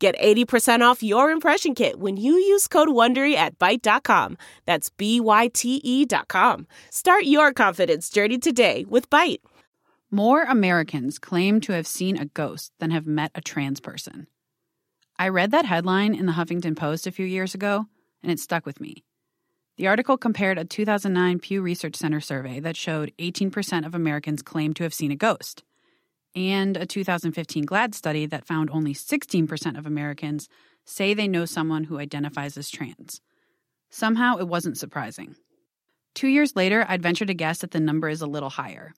Get 80% off your impression kit when you use code WONDERY at Byte.com. That's B-Y-T-E dot com. Start your confidence journey today with Byte. More Americans claim to have seen a ghost than have met a trans person. I read that headline in the Huffington Post a few years ago, and it stuck with me. The article compared a 2009 Pew Research Center survey that showed 18% of Americans claim to have seen a ghost and a 2015 GLAAD study that found only 16% of Americans say they know someone who identifies as trans. Somehow it wasn't surprising. Two years later, I'd venture to guess that the number is a little higher.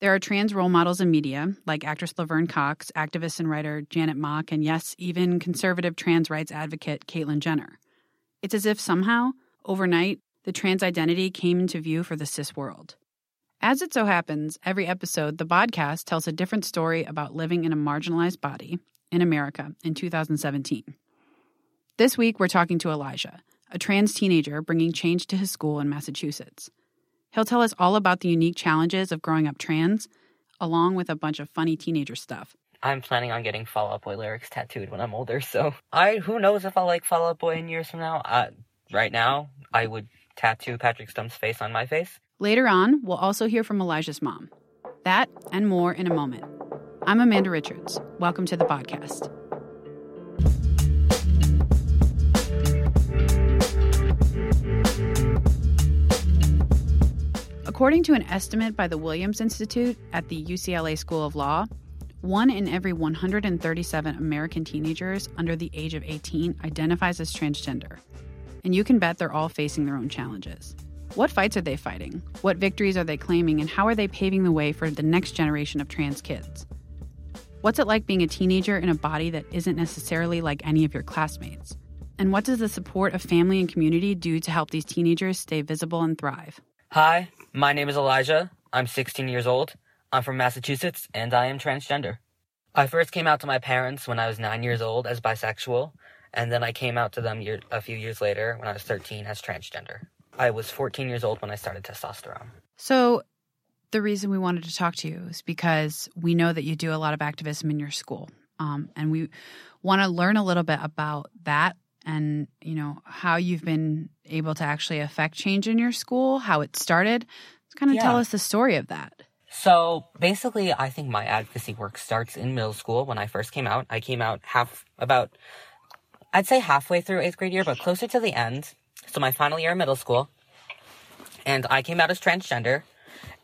There are trans role models in media, like actress Laverne Cox, activist and writer Janet Mock, and yes, even conservative trans rights advocate Caitlyn Jenner. It's as if somehow, overnight, the trans identity came into view for the cis world. As it so happens, every episode, the podcast tells a different story about living in a marginalized body in America in 2017. This week, we're talking to Elijah, a trans teenager bringing change to his school in Massachusetts. He'll tell us all about the unique challenges of growing up trans, along with a bunch of funny teenager stuff. I'm planning on getting Fall Out Boy lyrics tattooed when I'm older, so I who knows if I'll like Fall Out Boy in years from now. Uh, right now, I would tattoo Patrick Stump's face on my face. Later on, we'll also hear from Elijah's mom. That and more in a moment. I'm Amanda Richards. Welcome to the podcast. According to an estimate by the Williams Institute at the UCLA School of Law, one in every 137 American teenagers under the age of 18 identifies as transgender. And you can bet they're all facing their own challenges. What fights are they fighting? What victories are they claiming? And how are they paving the way for the next generation of trans kids? What's it like being a teenager in a body that isn't necessarily like any of your classmates? And what does the support of family and community do to help these teenagers stay visible and thrive? Hi, my name is Elijah. I'm 16 years old. I'm from Massachusetts, and I am transgender. I first came out to my parents when I was nine years old as bisexual, and then I came out to them year, a few years later when I was 13 as transgender. I was 14 years old when I started testosterone. So, the reason we wanted to talk to you is because we know that you do a lot of activism in your school. Um, and we want to learn a little bit about that and, you know, how you've been able to actually affect change in your school, how it started. Kind of yeah. tell us the story of that. So basically, I think my advocacy work starts in middle school when I first came out. I came out half, about, I'd say halfway through eighth grade year, but closer to the end so my final year of middle school, and I came out as transgender,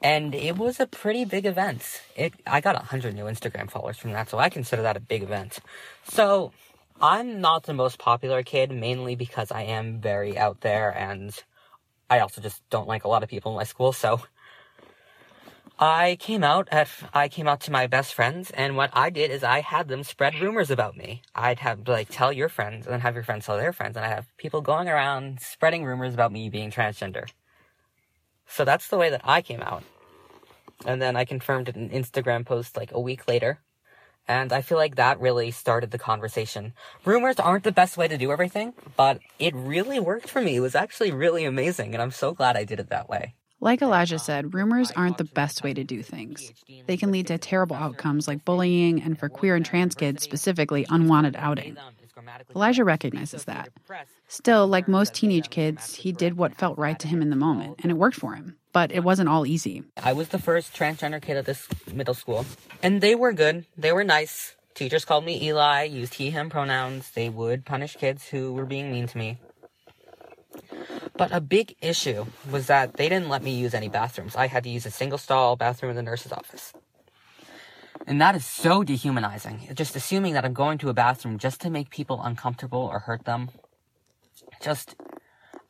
and it was a pretty big event. It I got 100 new Instagram followers from that, so I consider that a big event. So I'm not the most popular kid, mainly because I am very out there, and I also just don't like a lot of people in my school, so I came out at I came out to my best friends, and what I did is I had them spread rumors about me. I'd have like tell your friends, and then have your friends tell their friends, and I have people going around spreading rumors about me being transgender. So that's the way that I came out, and then I confirmed it in an Instagram post like a week later, and I feel like that really started the conversation. Rumors aren't the best way to do everything, but it really worked for me. It was actually really amazing, and I'm so glad I did it that way. Like Elijah said, rumors aren't the best way to do things. They can lead to terrible outcomes like bullying and, for queer and trans kids specifically, unwanted outing. Elijah recognizes that. Still, like most teenage kids, he did what felt right to him in the moment, and it worked for him. But it wasn't all easy. I was the first transgender kid at this middle school, and they were good. They were nice. Teachers called me Eli, used he, him pronouns. They would punish kids who were being mean to me. But a big issue was that they didn't let me use any bathrooms. I had to use a single stall bathroom in the nurse's office. And that is so dehumanizing. Just assuming that I'm going to a bathroom just to make people uncomfortable or hurt them. Just,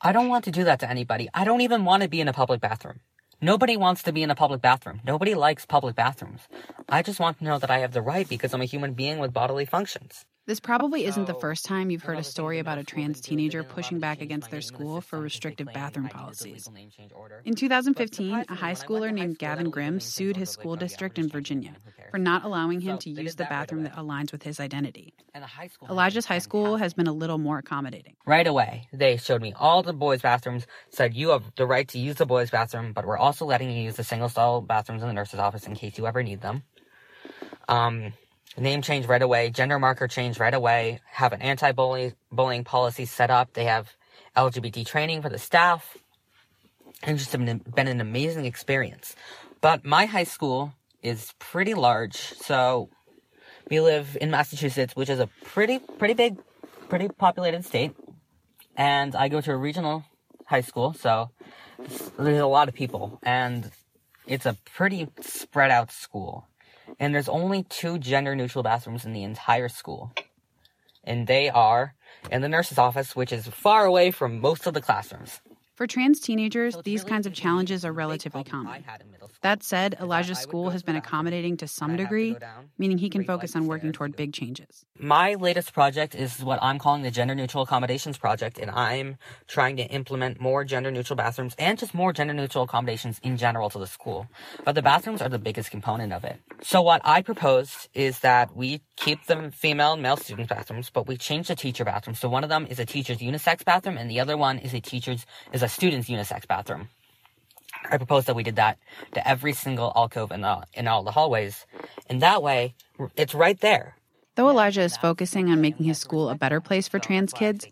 I don't want to do that to anybody. I don't even want to be in a public bathroom. Nobody wants to be in a public bathroom. Nobody likes public bathrooms. I just want to know that I have the right because I'm a human being with bodily functions. This probably isn't the first time you've heard a story about a trans has been doing teenager is a lot pushing back against their name in the school for system because they restrictive bathroom I needed the policies. legal name change order. In 2015, a high when I went schooler named Gavin Grimm sued his school "Oh, yeah, we're district in Virginia name, who cares?" for not allowing him to use the bathroom that aligns with his identity. And the high school has been Elijah's high school has been a little more accommodating. Right away, they showed me all the boys' bathrooms, said you have the right to use the boys' bathroom, but we're also letting you use the single stall bathrooms in the nurse's office in case you ever need them. Um, name change right away, gender marker change right away, have an anti-bullying policy set up. They have LGBT training for the staff. And just been, been an amazing experience. But my high school is pretty large, so we live in Massachusetts, which is a pretty pretty big, pretty populated state. And I go to a regional high school, so there's a lot of people, and it's a pretty spread out school. And there's only two gender neutral bathrooms in the entire school. And they are in the nurse's office, which is far away from most of the classrooms. For trans teenagers, these kinds of challenges are relatively common. had in middle school That said, Elijah's school has been accommodating to some degree, meaning he can focus on working toward big changes. My latest project is what I'm calling the Gender Neutral Accommodations Project, and I'm trying to implement more gender neutral bathrooms and just more gender neutral accommodations in general to the school. But the bathrooms are the biggest component of it. So what I proposed is that we keep the female and male student bathrooms, but we change the teacher bathrooms. So one of them is a teacher's unisex bathroom, and the other one is a teacher's is a student's unisex bathroom. I propose that we did that to every single alcove in the in all the hallways, and that way it's right there. Though Elijah is focusing on making his school a better place for trans kids,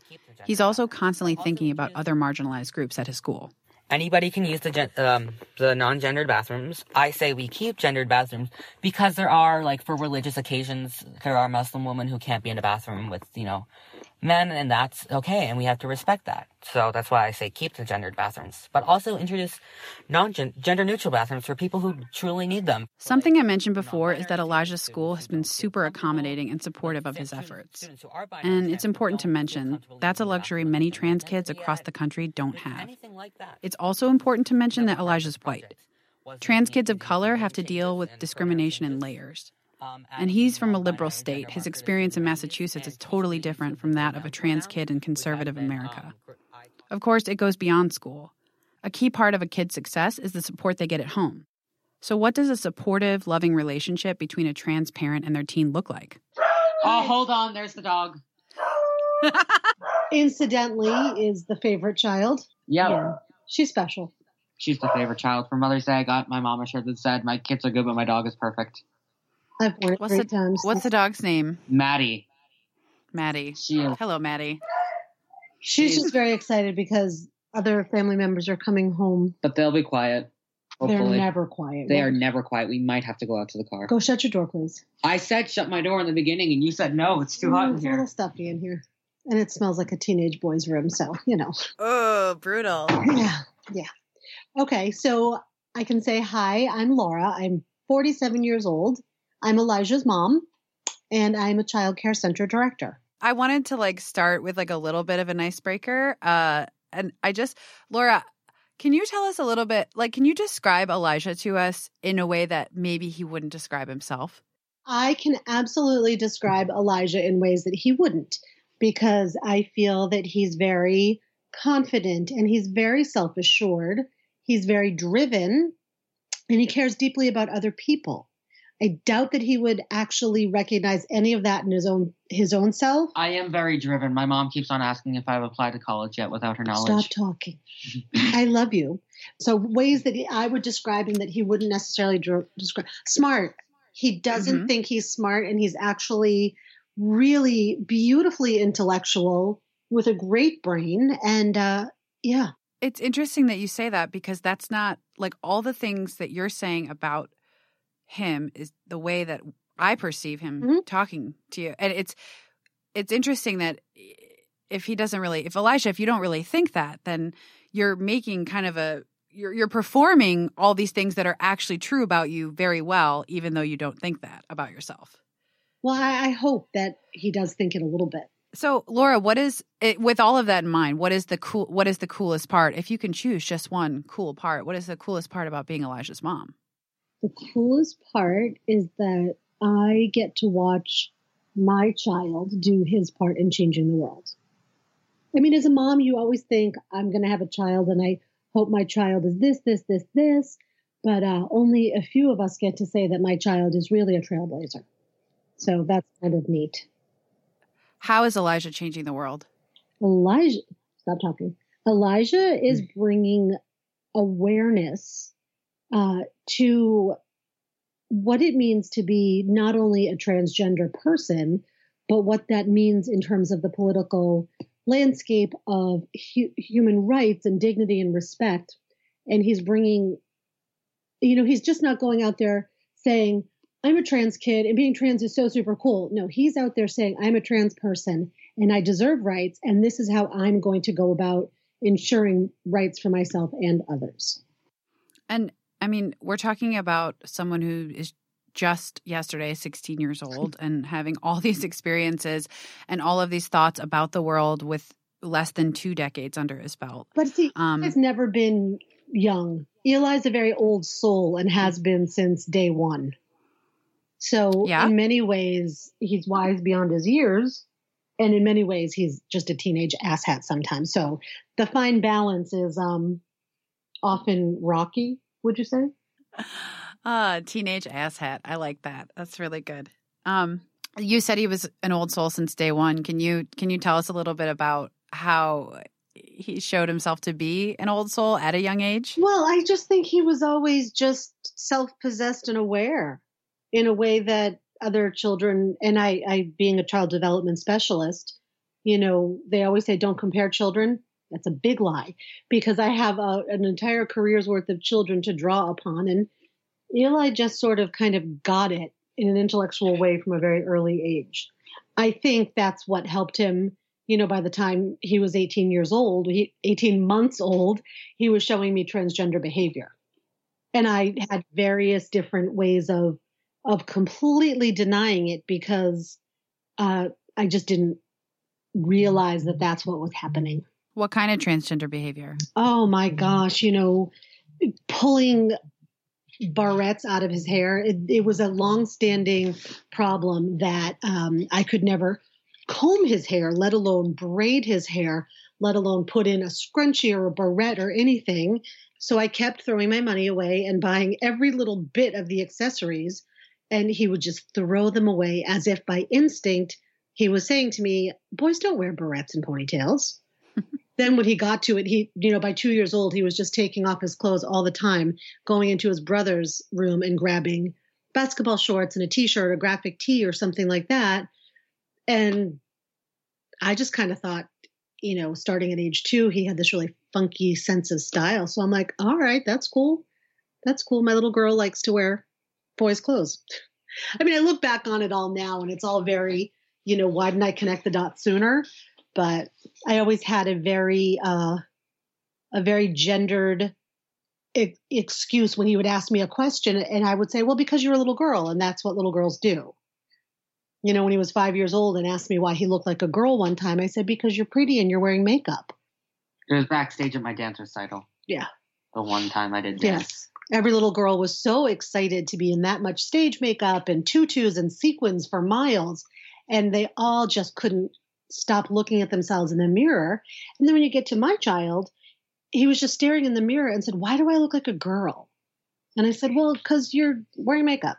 he's also constantly thinking about other marginalized groups at his school. Anybody can use the gen- um, the non-gendered bathrooms. I say we keep gendered bathrooms because there are like for religious occasions there are Muslim women who can't be in a bathroom with you know men, and that's okay, and we have to respect that. So that's why I say keep the gendered bathrooms, but also introduce non-gender neutral bathrooms for people who truly need them. Something I mentioned before is that Elijah's school has been super accommodating and supportive of his efforts. And it's important to mention that's a luxury many trans kids across the country don't have. It's also important to mention that Elijah's white. Trans kids of color have to deal with discrimination in layers. And he's from a liberal state. His experience in Massachusetts is totally different from that of a trans kid in conservative America. Of course, it goes beyond school. A key part of a kid's success is the support they get at home. So, what does a supportive, loving relationship between a trans parent and their teen look like? Oh, hold on. There's the dog. Incidentally, is the favorite child. Yep. Yeah, she's special. She's the favorite child. For Mother's Day, I got my mom a shirt that said, My kids are good, but my dog is perfect. I've worn it What's three the, times. what's the dog's name? Maddie. Maddie. She is. Hello, Maddie. She's just very excited because other family members are coming home. But they'll be quiet. They're never quiet. They are never quiet. We might have to go out to the car. Go shut your door, please. I said shut my door in the beginning, and you said no. It's too hot in It's a little stuffy in here, and it smells like a teenage boy's room. So you know. Oh, brutal. Yeah, yeah. Okay, so I can say hi. I'm Laura. I'm 47 years old. I'm Elijah's mom, and I'm a child care center director. I wanted to like start with like a little bit of an icebreaker. Uh, and I just, Laura, can you tell us a little bit, like, can you describe Elijah to us in a way that maybe he wouldn't describe himself? I can absolutely describe Elijah in ways that he wouldn't because I feel that he's very confident and he's very self assured. He's very driven and he cares deeply about other people. I doubt that he would actually recognize any of that in his own his own self. I am very driven. My mom keeps on asking if I've applied to college yet without her knowledge. Stop talking. I love you. So ways that he, I would describe him that he wouldn't necessarily dr- describe smart. He doesn't Mhm. think he's smart, and he's actually really beautifully intellectual with a great brain. And uh, yeah, It's interesting that you say that because that's not like all the things that you're saying about him is the way that I perceive him Mhm. talking to you. And it's it's interesting that if he doesn't really if Elijah if you don't really think that then you're making kind of a you're you're performing all these things that are actually true about you very well even though you don't think that about yourself. well, I, I hope that he does think it a little bit. So, Laura, what is it, with all of that in mind? What is the cool? What is the coolest part? If you can choose just one cool part, what is the coolest part about being Elijah's mom? The coolest part is that I get to watch my child do his part in changing the world. I mean, as a mom, you always think, I'm going to have a child and I hope my child is this, this, this, this. But uh, only a few of us get to say that my child is really a trailblazer. So that's kind of neat. How is Elijah changing the world? Elijah, stop talking. Elijah is hmm. bringing awareness uh, to what it means to be not only a transgender person, but what that means in terms of the political landscape of hu- human rights and dignity and respect. And he's bringing, you know, he's just not going out there saying, I'm a trans kid and being trans is so super cool. No, he's out there saying, I'm a trans person and I deserve rights. And this is how I'm going to go about ensuring rights for myself and others. And I mean, we're talking about someone who is just yesterday 16 years old and having all these experiences and all of these thoughts about the world with less than two decades under his belt. But see, um, he's never been young. Eli's a very old soul and has been since day one. So yeah. in many ways, he's wise beyond his years. And in many ways, he's just a teenage asshat sometimes. So the fine balance is um, often rocky, would you say? Uh, teenage asshat. I like that. That's really good. Um, you said he was an old soul since day one. Can you can you tell us a little bit about how he showed himself to be an old soul at a young age? Well, I just think he was always just self-possessed and aware in a way that other children and I, I being a child development specialist, you know, they always say don't compare children. That's a big lie because I have a, an entire career's worth of children to draw upon and Eli just sort of kind of got it in an intellectual way from a very early age. I think that's what helped him. You know, by the time he was 18 years old, he, 18 months old, he was showing me transgender behavior. And I had various different ways of of completely denying it because uh, I just didn't realize that that's what was happening. What kind of transgender behavior? Oh my gosh, you know, pulling barrettes out of his hair. It, it was a long-standing problem that um, I could never comb his hair, let alone braid his hair, let alone put in a scrunchie or a barrette or anything. So I kept throwing my money away and buying every little bit of the accessories, and he would just throw them away as if by instinct he was saying to me, "Boys don't wear barrettes and ponytails." Then when he got to it, he, you know, by two years old, he was just taking off his clothes all the time, going into his brother's room and grabbing basketball shorts and a t-shirt or graphic tee or something like that. And I just kind of thought, you know, starting at age two, he had this really funky sense of style. So I'm like, all right, that's cool. That's cool. My little girl likes to wear boys' clothes. I mean, I look back on it all now and it's all very, you know, why didn't I connect the dots sooner? but I always had a very uh, a very gendered I- excuse when he would ask me a question, and I would say, "Well, because you're a little girl, and that's what little girls do." You know, when he was five years old and asked me why he looked like a girl one time, I said, "Because you're pretty and you're wearing makeup." It was backstage at my dance recital. Yeah. The one time I did dance. Yes. Every little girl was so excited to be in that much stage makeup and tutus and sequins for miles, and they all just couldn't stop looking at themselves in the mirror. And then when you get to my child, he was just staring in the mirror and said, Why do I look like a girl? And I said, Well, because you're wearing makeup.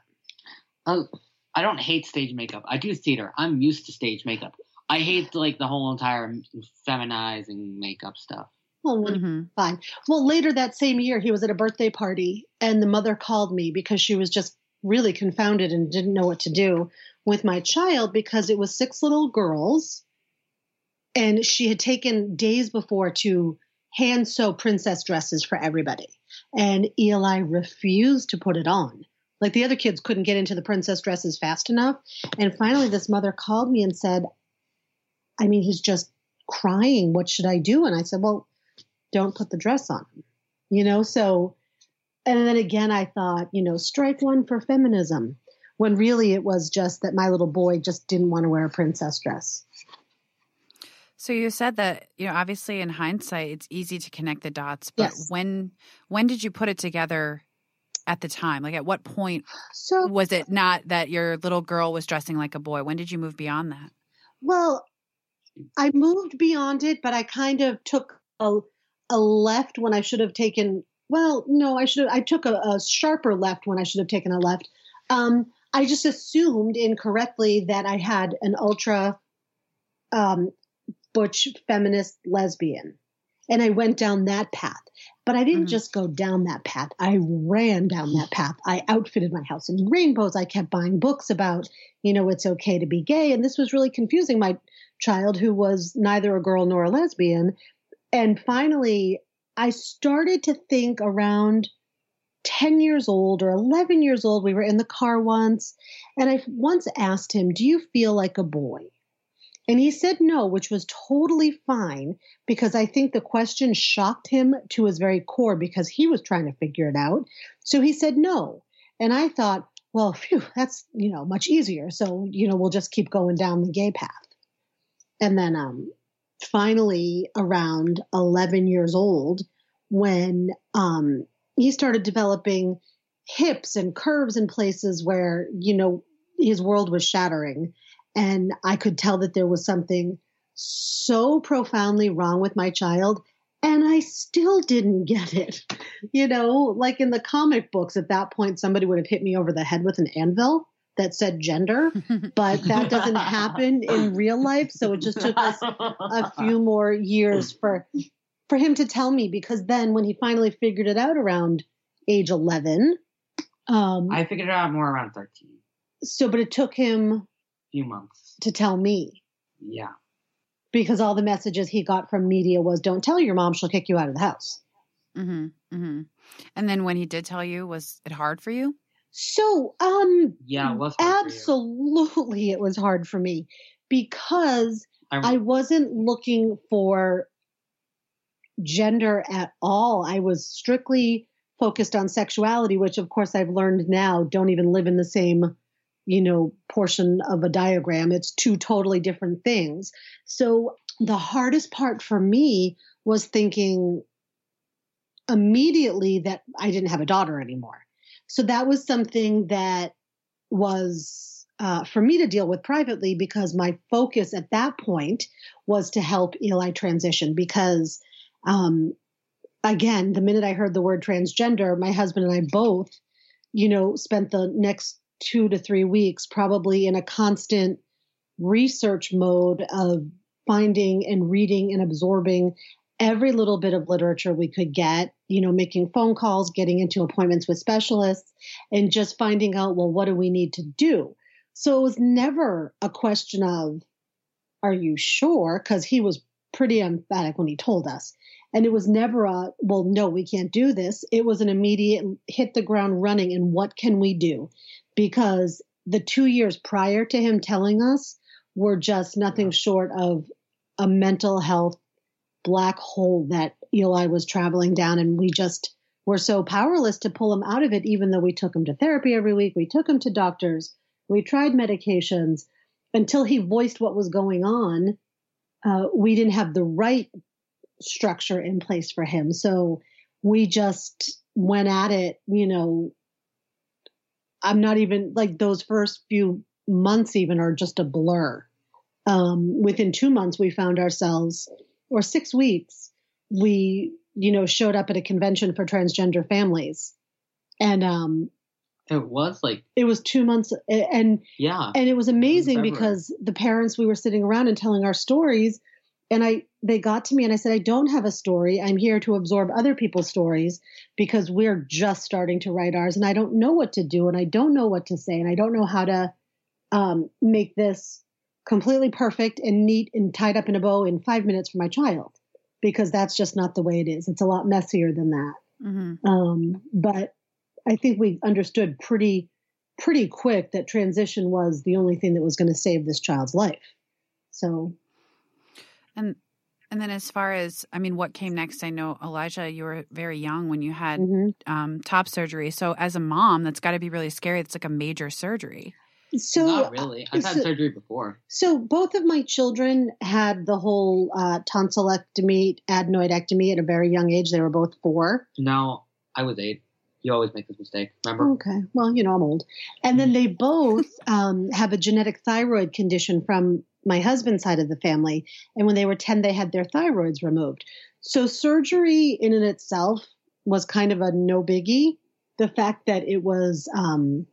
Oh, I don't hate stage makeup. I do theater. I'm used to stage makeup. I hate like the whole entire feminizing makeup stuff. Well, mm-hmm. fine. Well, later that same year, he was at a birthday party, and the mother called me because she was just really confounded and didn't know what to do with my child because it was six little girls and she had taken days before to hand sew princess dresses for everybody. And Eli refused to put it on. Like the other kids couldn't get into the princess dresses fast enough. And finally, this mother called me and said, I mean, he's just crying. What should I do? And I said, Well, don't put the dress on him. You know, so, and then again, I thought, you know, strike one for feminism, when really it was just that my little boy just didn't want to wear a princess dress. So you said that you know obviously in hindsight it's easy to connect the dots, but yes. when when did you put it together at the time? Like, at what point So was it not that your little girl was dressing like a boy? When did you move beyond that? Well, I moved beyond it, but I kind of took a, a left when I should have taken. Well, no, I should have. I took a, a sharper left when I should have taken a left. Um, I just assumed incorrectly that I had an ultra um, butch feminist lesbian, and I went down that path. But I didn't Mhm. just go down that path. I ran down that path. I outfitted my house in rainbows. I kept buying books about, you know, it's okay to be gay. And this was really confusing my child who was neither a girl nor a lesbian. And finally, I started to think around 10 years old or 11 years old. We were in the car once, and I once asked him, Do you feel like a boy? And he said no, which was totally fine because I think the question shocked him to his very core because he was trying to figure it out. So he said no. And I thought, well, phew, that's, you know, much easier. So, you know, we'll just keep going down the gay path. And then um finally around 11 years old when um he started developing hips and curves in places where, you know, his world was shattering and I could tell that there was something so profoundly wrong with my child. And I still didn't get it. You know, like in the comic books, at that point, somebody would have hit me over the head with an anvil that said gender, but that doesn't happen in real life. So it just took us a few more years for for him to tell me because then when he finally figured it out around age 11 um I figured it out more around 13. so but it took him few months. to tell me Yeah. because all the messages he got from media was don't tell your mom she'll kick you out of the house hmm hmm And then when he did tell you, was it hard for you? so um Yeah, it was hard for you. absolutely it was hard for me because I, I wasn't looking for gender at all. I was strictly focused on sexuality, which of course I've learned now don't even live in the same, you know, portion of a diagram. It's two totally different things. So the hardest part for me was thinking immediately that I didn't have a daughter anymore. So that was something that was uh, for me to deal with privately because my focus at that point was to help Eli transition because um, again, the minute I heard the word transgender, my husband and I both, you know, spent the next two to three weeks probably in a constant research mode of finding and reading and absorbing every little bit of literature we could get, you know, making phone calls, getting into appointments with specialists, and just finding out, well, what do we need to do? So it was never a question of, are you sure? Because he was pretty emphatic when he told us. And it was never a, well, no, we can't do this. It was an immediate hit the ground running and what can we do? Because the two years prior to him telling us were just nothing short of a mental health black hole that Eli was traveling down. And we just were so powerless to pull him out of it, even though we took him to therapy every week. We took him to doctors. We tried medications until he voiced what was going on. Uh, we didn't have the right structure in place for him. So we just went at it, you know. I'm not even like those first few months, even are just a blur. Um, within two months, we found ourselves, or six weeks, we, you know, showed up at a convention for transgender families. And um, it was like, it was two months, and yeah. and it was amazing because the parents we were sitting around and telling our stories and i they got to me and i said i don't have a story. I'm here to absorb other people's stories because we're just starting to write ours and i don't know what to do and i don't know what to say and i don't know how to um, make this completely perfect and neat and tied up in a bow in five minutes for my child because that's just not the way it is. It's a lot messier than that. Hmm um, but I think we understood pretty pretty quick that transition was the only thing that was going to save this child's life. So And and then as far as I mean, what came next? I know Elijah, you were very young when you had mhm. um, top surgery. So as a mom, that's got to be really scary. It's like a major surgery. so Not really. I've had so- surgery before. so both of my children had the whole uh, tonsillectomy, adenoidectomy at a very young age. They were both four. No, I was eight. You always make this mistake. Remember? Okay. Well, you know, I'm old. And then they both um, have a genetic thyroid condition from my husband's side of the family. And when they were 10, they had their thyroids removed. So surgery in and itself was kind of a no biggie. The fact that it was um,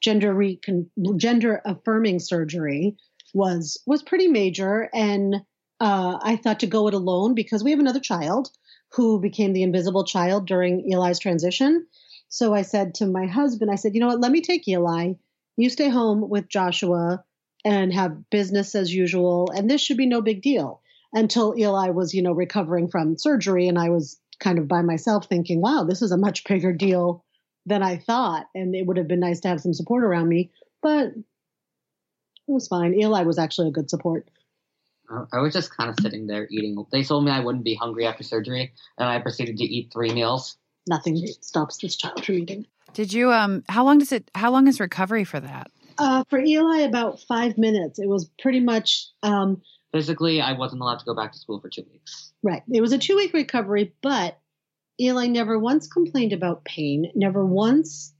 gender recon- gender affirming surgery was was pretty major. And uh, I thought to go it alone because we have another child who became the invisible child during Eli's transition. So I said to my husband, I said, you know what, let me take Eli. You stay home with Joshua and have business as usual. And this should be no big deal until Eli was, you know, recovering from surgery. And I was kind of by myself thinking, wow, this is a much bigger deal than I thought. And it would have been nice to have some support around me. But it was fine. Eli was actually a good support. I was just kind of sitting there eating. They told me I wouldn't be hungry after surgery, and I proceeded to eat three meals. Nothing stops this child from eating. Did you um how long does it how long is recovery for that? Uh, for Eli, about five minutes. It was pretty much um, Physically, I wasn't allowed to go back to school for two weeks. right. It was a two week recovery, but Eli never once complained about pain. Never once.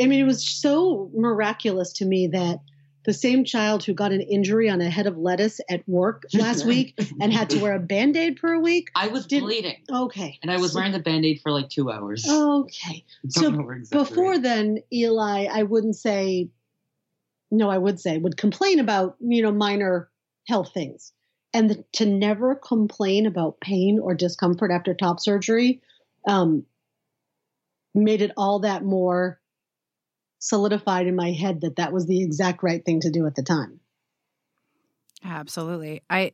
I mean, it was so miraculous to me that the same child who got an injury on a head of lettuce at work last week and had to wear a band aid for a week. I was Did- bleeding, Okay. and I was So- wearing the band aid for like two hours. Okay. So before then, Eli, I wouldn't say, no, I would say, would complain about, you know, minor health things. And the, to never complain about pain or discomfort after top surgery um, made it all that more solidified in my head that that was the exact right thing to do at the time. Absolutely. I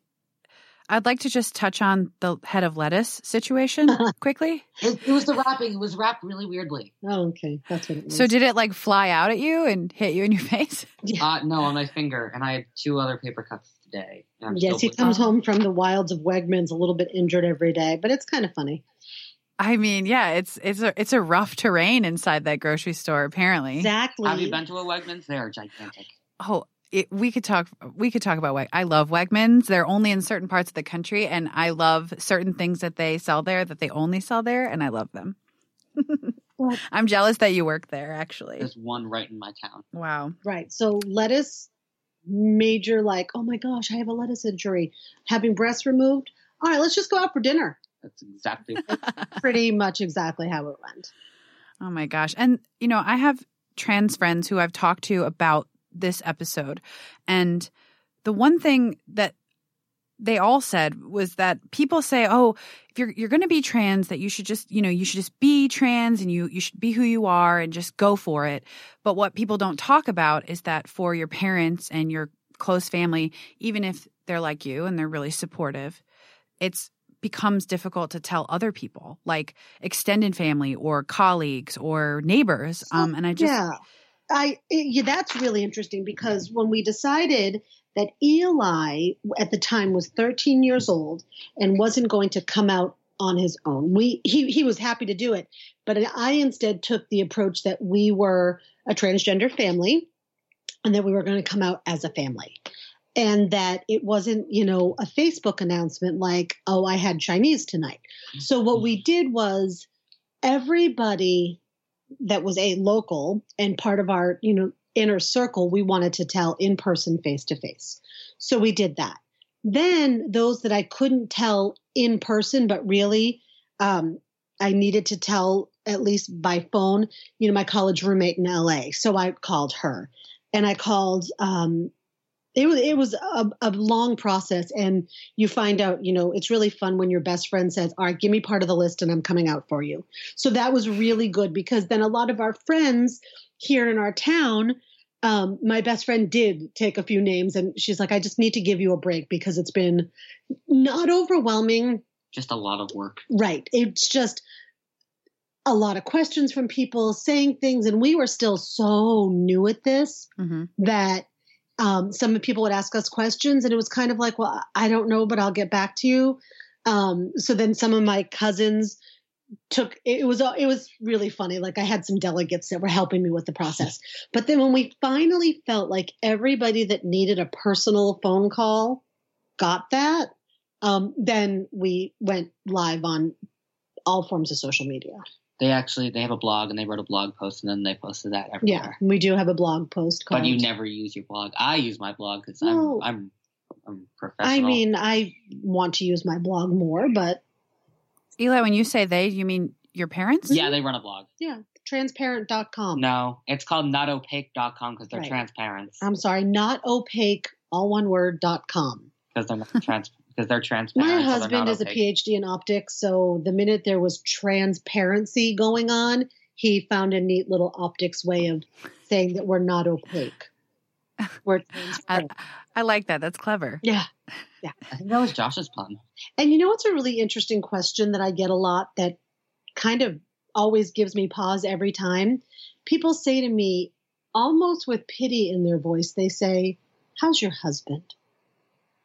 I'd like to just touch on the head of lettuce situation quickly. it, it was the wrapping. It was wrapped really weirdly. Oh, okay. That's what it was. So did it like fly out at you and hit you in your face? Uh, no, on my finger, and I had two other paper cuts today. yes, he comes bleeding. home from the wilds of Wegmans a little bit injured every day, but it's kind of funny. I mean, yeah, it's it's a it's a rough terrain inside that grocery store apparently. Exactly. Have you been to a Wegmans? They are gigantic. Oh, it, we could talk. We could talk about Weg. I love Wegmans. They're only in certain parts of the country, and I love certain things that they sell there that they only sell there, and I love them. Well- I'm jealous that you work there. Actually, There's one right in my town. wow. Right. So lettuce, major like, oh my gosh, I have a lettuce injury. Having breasts removed. All right, let's just go out for dinner. That's exactly. Pretty much exactly how it went. Oh my gosh. And, you know, I have trans friends who I've talked to about this episode. And the one thing that they all said was that people say, "Oh, if you're you're going to be trans, that you should just, you know, you should just be trans and you you should be who you are and just go for it." But what people don't talk about is that for your parents and your close family, even if they're like you and they're really supportive, it's becomes difficult to tell other people, like extended family or colleagues or neighbors. Um, and I just, yeah, I yeah, that's really interesting because when we decided that Eli at the time was 13 years old and wasn't going to come out on his own, we he he was happy to do it, but I instead took the approach that we were a transgender family and that we were going to come out as a family. And that it wasn't, you know, a Facebook announcement like, oh, I had Chinese tonight. So what we did was everybody that was a local and part of our you know inner circle we wanted to tell in person face to face. So we did that. Then those that i couldn't tell in person but really um, i needed to tell at least by phone you know my college roommate in la so i called her and i called um, it was it was a, a long process and you find out you know it's really fun when your best friend says all right give me part of the list and i'm coming out for you so that was really good because then a lot of our friends here in our town um, my best friend did take a few names and she's like i just need to give you a break because it's been not overwhelming Just a lot of work. right it's just a lot of questions from people saying things and we were still so new at this Mhm. that um, some people would ask us questions and it was kind of like well i don't know but i'll get back to you. Um, so then some of my cousins took it was it was really funny. Like i had some delegates that were helping me with the process. But then when we finally felt like everybody that needed a personal phone call got that um, then we went live on all forms of social media They actually they have a blog and they wrote a blog post and then they posted that everywhere. Yeah, we do have a blog post called. But you never use your blog. I use my blog because Well, I'm I'm I'm professional. I mean, I want to use my blog more, but Eli, when you say they, you mean your parents? yeah, they run a blog. yeah, transparent.com. No, it's called notopaque.com because they're Right. transparent. I'm sorry, not opaque, all one word, dot com. Because they're not trans because they're transparent. My husband not is a. PhD in optics, so the minute there was transparency going on, he found a neat little optics way of saying that we're not opaque. We're I, transparent. I like that. That's clever. yeah. Yeah. I think that was Josh's pun. And you know what's a really interesting question that I get a lot that kind of always gives me pause every time? People say to me, almost with pity in their voice, they say, How's your husband?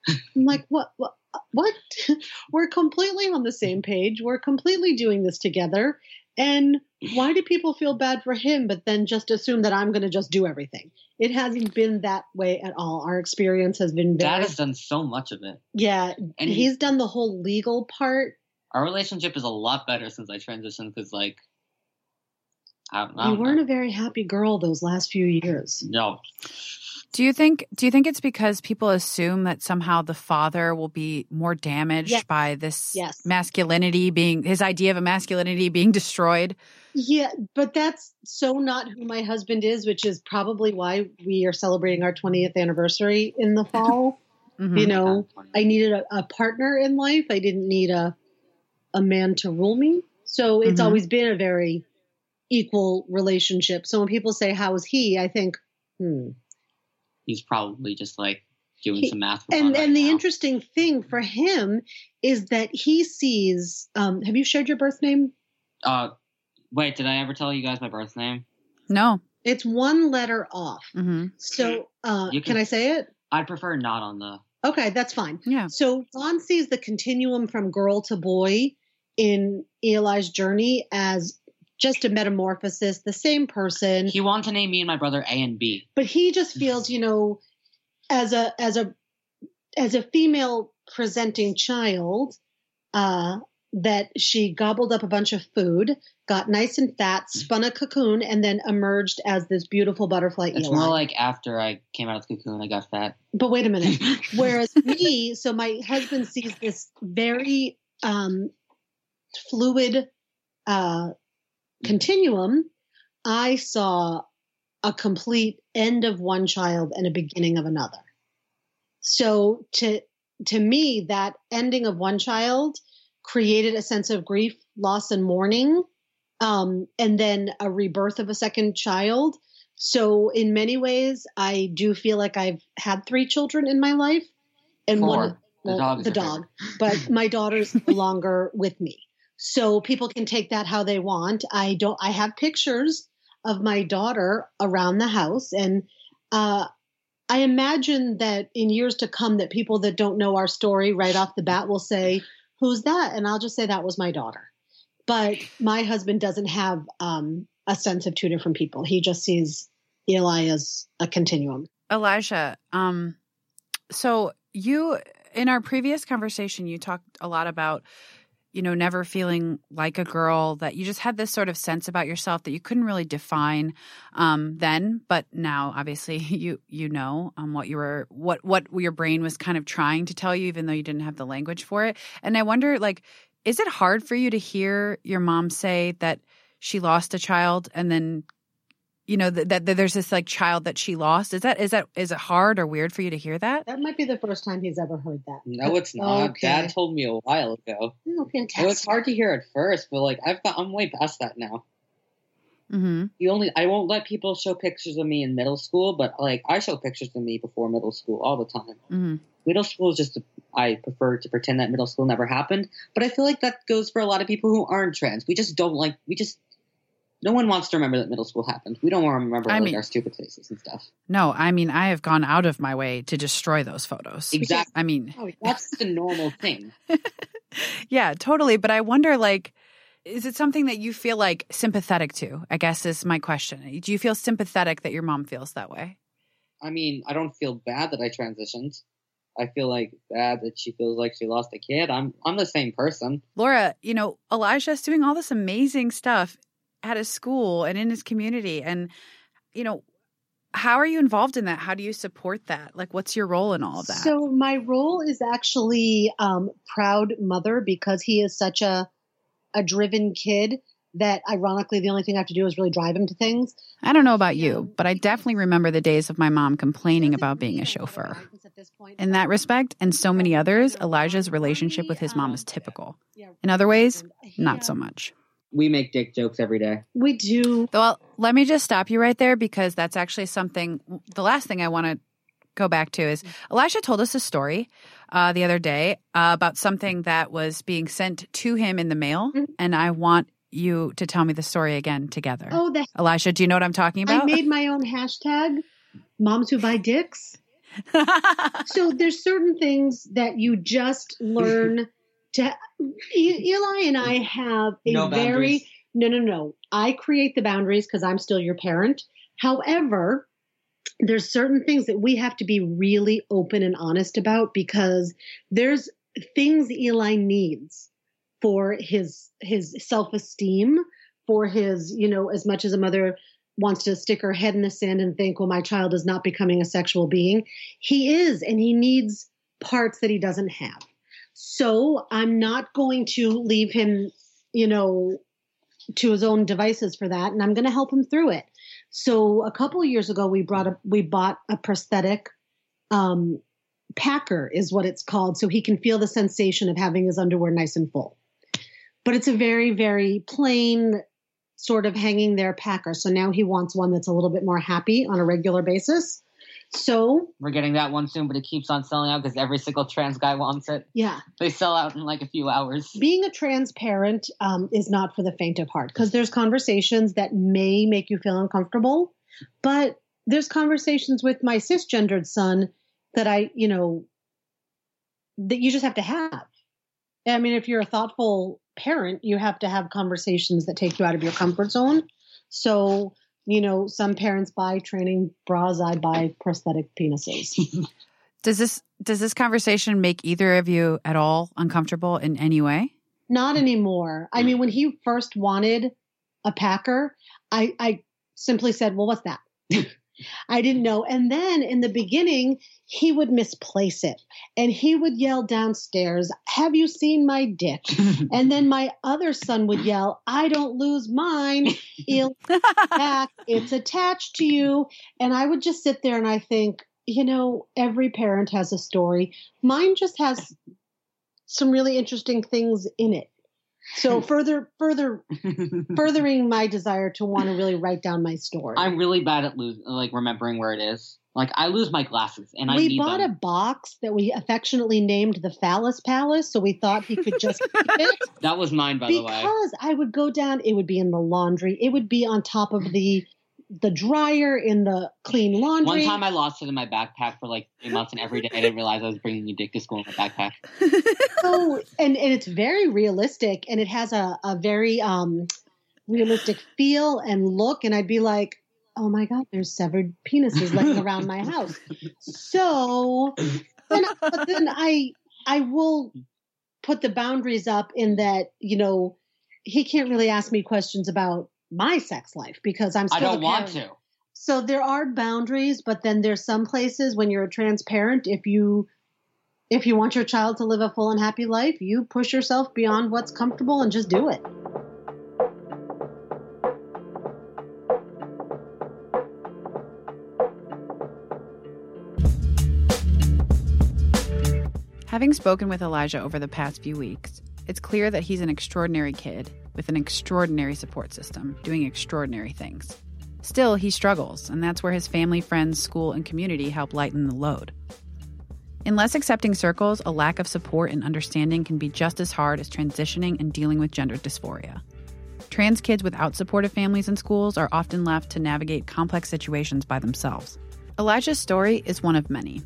I'm like, What? What? What? We're completely on the same page. We're completely doing this together. And why do people feel bad for him, but then just assume that I'm going to just do everything? It hasn't been that way at all. Our experience has been Dad has done so much of it, yeah. and he, he's done the whole legal part. our relationship is a lot better since I transitioned. Because like, I, I You weren't know. a very happy girl those last few years. no. Do you think do you think it's because people assume that somehow the father will be more damaged Yes. by this Yes. masculinity being his idea of a masculinity being destroyed? Yeah, but that's so not who my husband is, which is probably why we are celebrating our 20th anniversary in the fall. Mhm. You know, I needed a, a partner in life. I didn't need a a man to rule me. So it's Mhm. always been a very equal relationship. So when people say, "How is he?" I think, hmm. He's probably just like doing He- some math. for And right and the now. interesting thing for him is that he sees. Um, have you shared your birth name? Uh, wait, did I ever tell you guys my birth name? No. It's one letter off. hmm So uh, You can, can- I say it? I'd prefer not on the. Okay, that's fine. Yeah. So John sees the continuum from girl to boy in Eli's journey as just a metamorphosis, the same person, He wanted to name me and my brother A and B. but he just feels, you know, as a as a as a female presenting child, uh, that she gobbled up a bunch of food, got nice and fat, spun a cocoon, and then emerged as this beautiful butterfly It's more like after I came out of the cocoon, I got fat. but wait a minute. Whereas me, so my husband sees this very um, fluid uh, continuum. I saw a complete end of one child and a beginning of another. So to to me, that ending of one child created a sense of grief, loss, and mourning, um, and then a rebirth of a second child. So in many ways, I do feel like I've had three children in my life, and Four. one The dog the dog, but my daughter's no longer with me. So people can take that how they want. I don't. I have pictures of my daughter around the house, and uh, I imagine that in years to come, that people that don't know our story right off the bat will say, "Who's that?" And I'll just say that was my daughter. But my husband doesn't have um, a sense of two different people. He just sees Eli as a continuum. Elijah, um, so you in our previous conversation, you talked a lot about you know never feeling like a girl that you just had this sort of sense about yourself that you couldn't really define um, then, but now obviously you you know um, what you were what what your brain was kind of trying to tell you, even though you didn't have the language for it. And I wonder, like, is it hard for you to hear your mom say that she lost a child and then you know that, that, that there's this like child that she lost is that is that is it hard or weird for you to hear that That might be the first time he's ever heard that. No, it's not. Okay. Dad told me a while ago. Oh, It was fantastic. hard to hear at first, but like I've got, I'm way past that now. mm-hmm. The only I won't let people show pictures of me in middle school, but like I show pictures of me before middle school all the time. Mm-hmm. Middle school is just I prefer to pretend that middle school never happened, but I feel like that goes for a lot of people who aren't trans. We just don't like we just no one wants to remember that middle school happened. We don't want to remember I mean- our stupid faces and stuff. no i mean i have gone out of my way to destroy those photos Exactly. i mean Oh, That's the normal thing. yeah totally but i wonder like is it something that you feel like sympathetic to i guess is my question do you feel sympathetic that your mom feels that way I mean, I don't feel bad that I transitioned. I feel like bad that she feels like she lost a kid. I'm I'm the same person. laura you know elijah's doing all this amazing stuff at his school and in his community. And, you know, how are you involved in that? How do you support that? Like, what's your role in all of that? So, my role is actually um, proud mother because he is such a a driven kid that ironically the only thing I have to do is really drive him to things. I don't know about you, but I definitely remember the days of my mom complaining about being a chauffeur. In that respect, and so many others, Elijah's relationship with his mom is typical. In other ways, not so much. We make dick jokes every day. We do. Well, let me just stop you right there because that's actually something. The last thing I want to go back to is Elijah told us a story uh, the other day uh, about something that was being sent to him in the mail, Mhm. and I want you to tell me the story again together. Oh, the Elijah, do you know what I'm talking about? I made my own hashtag, moms who buy dicks. So there's certain things that you just learn to. Eli and I have a No very no, no, no. I create the boundaries because I'm still your parent. However, there's certain things that we have to be really open and honest about because there's things Eli needs for his his self-esteem, for his, you know, as much as a mother wants to stick her head in the sand and think, well, my child is not becoming a sexual being. He is, and he needs parts that he doesn't have. So I'm not going to leave him, you know, to his own devices for that, and I'm going to help him through it. So a couple of years ago, we brought a we bought a prosthetic um, packer, is what it's called, so he can feel the sensation of having his underwear nice and full. But it's a very very plain sort of hanging there packer. So now he wants one that's a little bit more happy on a regular basis. So We're getting that one soon, but it keeps on selling out because every single trans guy wants it. yeah, They sell out in like a few hours. being a transparent um, is not for the faint of heart because there's conversations that may make you feel uncomfortable but there's conversations with my cisgendered son that i you know that you just have to have i mean if you're a thoughtful parent you have to have conversations that take you out of your comfort zone so you know some parents buy training bras i buy prosthetic penises does this does this conversation make either of you at all uncomfortable in any way? Not anymore. I mean, when he first wanted a Packer, I, I simply said, Well, what's that? I didn't know. And then in the beginning, he would misplace it and he would yell downstairs, Have you seen my dick? And then my other son would yell, I don't lose mine. It's attached to you. And I would just sit there and I think, you know, every parent has a story. Mine just has some really interesting things in it. So further, further, furthering my desire to want to really write down my story. I'm really bad at lose, like remembering where it is. Like I lose my glasses, and I we bought them. a box that we affectionately named the Phallus Palace, so we thought he could just keep it. That was mine, by the way. because I would go down, it would be in the laundry, it would be on top of the the dryer in the clean laundry. One time I lost it in my backpack for like three months, and every day I didn't realize I was bringing a dick to school in my backpack. so and and it's very realistic and it has a, a very um realistic feel and look and i'd be like oh my god there's severed penises laying around my house so then, but then i i will put the boundaries up in that you know he can't really ask me questions about my sex life because i'm Still I still don't a want parent. to. So there are boundaries, but then there's some places when you're a transparent, if you if you want your child to live a full and happy life, you push yourself beyond what's comfortable and just do it. Having spoken with Elijah over the past few weeks, it's clear that he's an extraordinary kid with an extraordinary support system doing extraordinary things. Still, he struggles, and that's where his family, friends, school, and community help lighten the load. In less accepting circles, a lack of support and understanding can be just as hard as transitioning and dealing with gender dysphoria. Trans kids without supportive families and schools are often left to navigate complex situations by themselves. Elijah's story is one of many.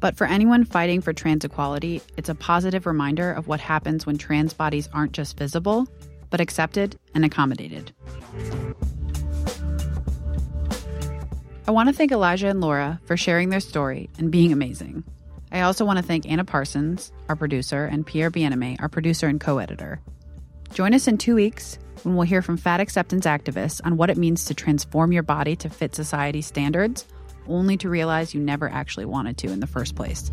But for anyone fighting for trans equality, it's a positive reminder of what happens when trans bodies aren't just visible, but accepted and accommodated. I want to thank Elijah and Laura for sharing their story and being amazing. I also want to thank Anna Parsons, our producer, and Pierre Biename, our producer and co editor. Join us in two weeks when we'll hear from fat acceptance activists on what it means to transform your body to fit society's standards, only to realize you never actually wanted to in the first place.